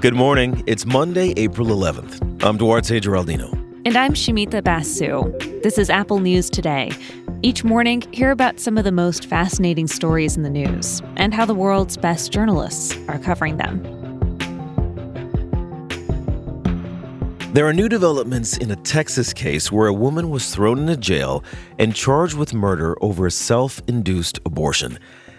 Good morning. It's Monday, April 11th. I'm Duarte Geraldino. And I'm Shamita Basu. This is Apple News Today. Each morning, hear about some of the most fascinating stories in the news and how the world's best journalists are covering them. There are new developments in a Texas case where a woman was thrown into jail and charged with murder over a self induced abortion.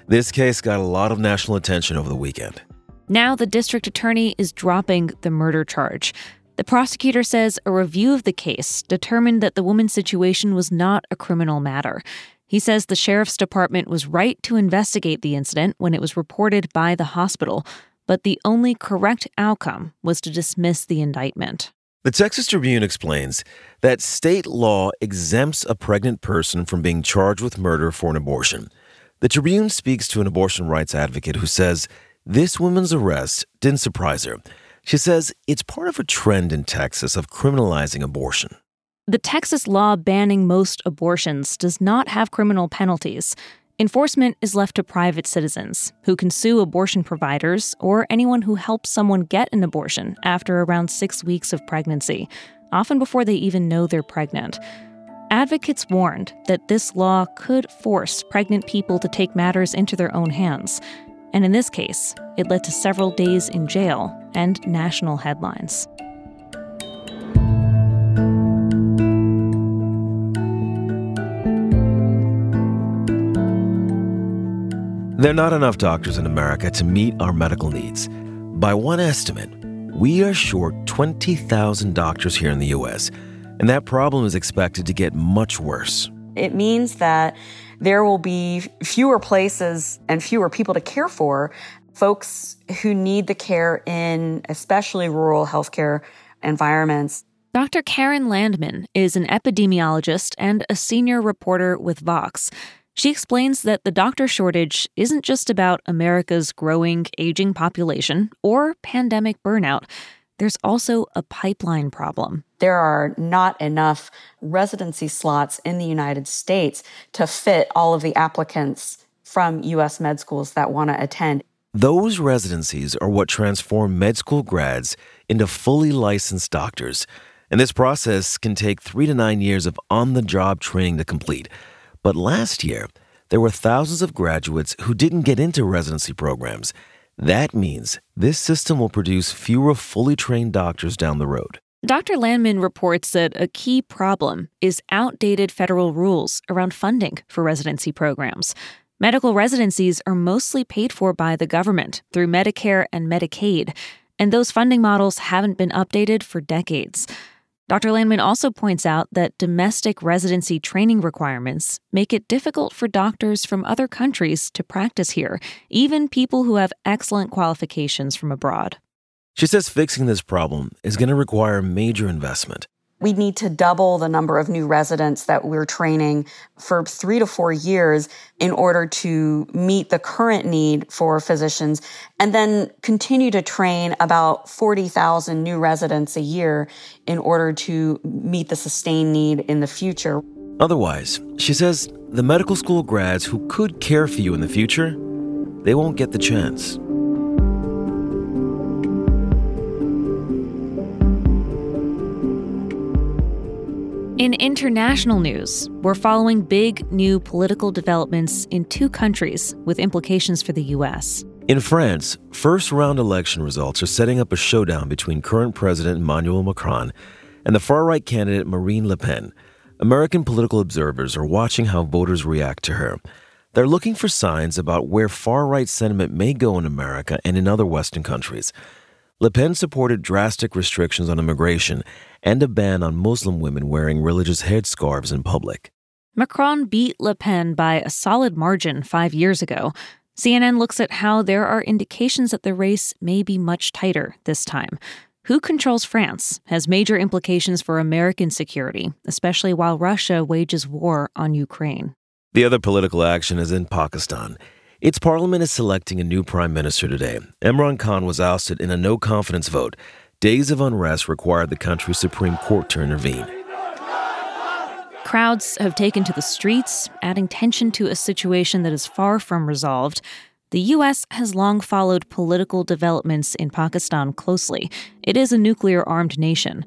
This case got a lot of national attention over the weekend. Now, the district attorney is dropping the murder charge. The prosecutor says a review of the case determined that the woman's situation was not a criminal matter. He says the sheriff's department was right to investigate the incident when it was reported by the hospital, but the only correct outcome was to dismiss the indictment. The Texas Tribune explains that state law exempts a pregnant person from being charged with murder for an abortion. The Tribune speaks to an abortion rights advocate who says this woman's arrest didn't surprise her. She says it's part of a trend in Texas of criminalizing abortion. The Texas law banning most abortions does not have criminal penalties. Enforcement is left to private citizens who can sue abortion providers or anyone who helps someone get an abortion after around six weeks of pregnancy, often before they even know they're pregnant. Advocates warned that this law could force pregnant people to take matters into their own hands and in this case, it led to several days in jail and national headlines. There are not enough doctors in America to meet our medical needs. By one estimate, we are short 20,000 doctors here in the U.S., and that problem is expected to get much worse. It means that there will be fewer places and fewer people to care for folks who need the care in especially rural healthcare environments. Dr. Karen Landman is an epidemiologist and a senior reporter with Vox. She explains that the doctor shortage isn't just about America's growing, aging population or pandemic burnout. There's also a pipeline problem. There are not enough residency slots in the United States to fit all of the applicants from U.S. med schools that want to attend. Those residencies are what transform med school grads into fully licensed doctors. And this process can take three to nine years of on the job training to complete. But last year, there were thousands of graduates who didn't get into residency programs that means this system will produce fewer fully trained doctors down the road. Dr. Landman reports that a key problem is outdated federal rules around funding for residency programs. Medical residencies are mostly paid for by the government through Medicare and Medicaid, and those funding models haven't been updated for decades. Dr. Landman also points out that domestic residency training requirements make it difficult for doctors from other countries to practice here, even people who have excellent qualifications from abroad. She says fixing this problem is going to require major investment. We need to double the number of new residents that we're training for three to four years in order to meet the current need for physicians and then continue to train about 40,000 new residents a year in order to meet the sustained need in the future. Otherwise, she says the medical school grads who could care for you in the future, they won't get the chance. In international news, we're following big new political developments in two countries with implications for the U.S. In France, first round election results are setting up a showdown between current President Emmanuel Macron and the far right candidate Marine Le Pen. American political observers are watching how voters react to her. They're looking for signs about where far right sentiment may go in America and in other Western countries. Le Pen supported drastic restrictions on immigration and a ban on Muslim women wearing religious headscarves in public. Macron beat Le Pen by a solid margin five years ago. CNN looks at how there are indications that the race may be much tighter this time. Who controls France has major implications for American security, especially while Russia wages war on Ukraine. The other political action is in Pakistan. Its parliament is selecting a new prime minister today. Imran Khan was ousted in a no confidence vote. Days of unrest required the country's Supreme Court to intervene. Crowds have taken to the streets, adding tension to a situation that is far from resolved. The U.S. has long followed political developments in Pakistan closely. It is a nuclear armed nation.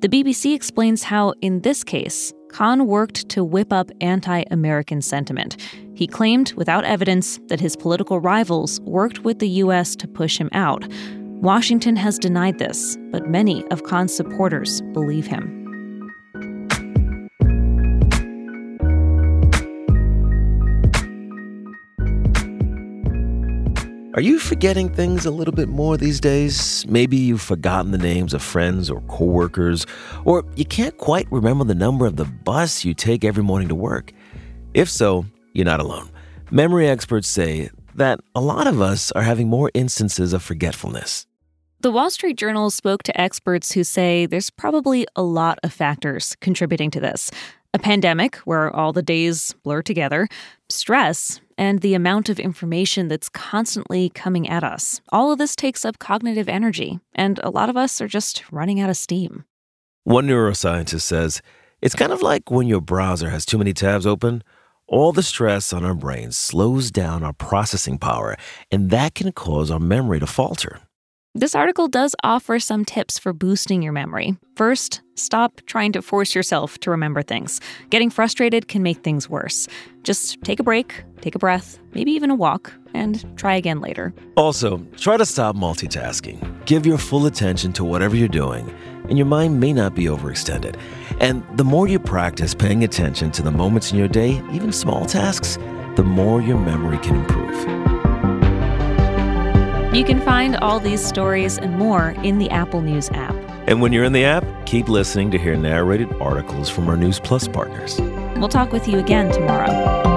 The BBC explains how, in this case, Khan worked to whip up anti American sentiment. He claimed, without evidence, that his political rivals worked with the U.S. to push him out. Washington has denied this, but many of Khan's supporters believe him. Are you forgetting things a little bit more these days? Maybe you've forgotten the names of friends or coworkers, or you can't quite remember the number of the bus you take every morning to work. If so, you're not alone. Memory experts say that a lot of us are having more instances of forgetfulness. The Wall Street Journal spoke to experts who say there's probably a lot of factors contributing to this a pandemic where all the days blur together, stress, and the amount of information that's constantly coming at us. All of this takes up cognitive energy, and a lot of us are just running out of steam. One neuroscientist says it's kind of like when your browser has too many tabs open. All the stress on our brains slows down our processing power, and that can cause our memory to falter. This article does offer some tips for boosting your memory. First, stop trying to force yourself to remember things. Getting frustrated can make things worse. Just take a break, take a breath, maybe even a walk, and try again later. Also, try to stop multitasking. Give your full attention to whatever you're doing, and your mind may not be overextended. And the more you practice paying attention to the moments in your day, even small tasks, the more your memory can improve. You can find all these stories and more in the Apple News app. And when you're in the app, keep listening to hear narrated articles from our News Plus partners. We'll talk with you again tomorrow.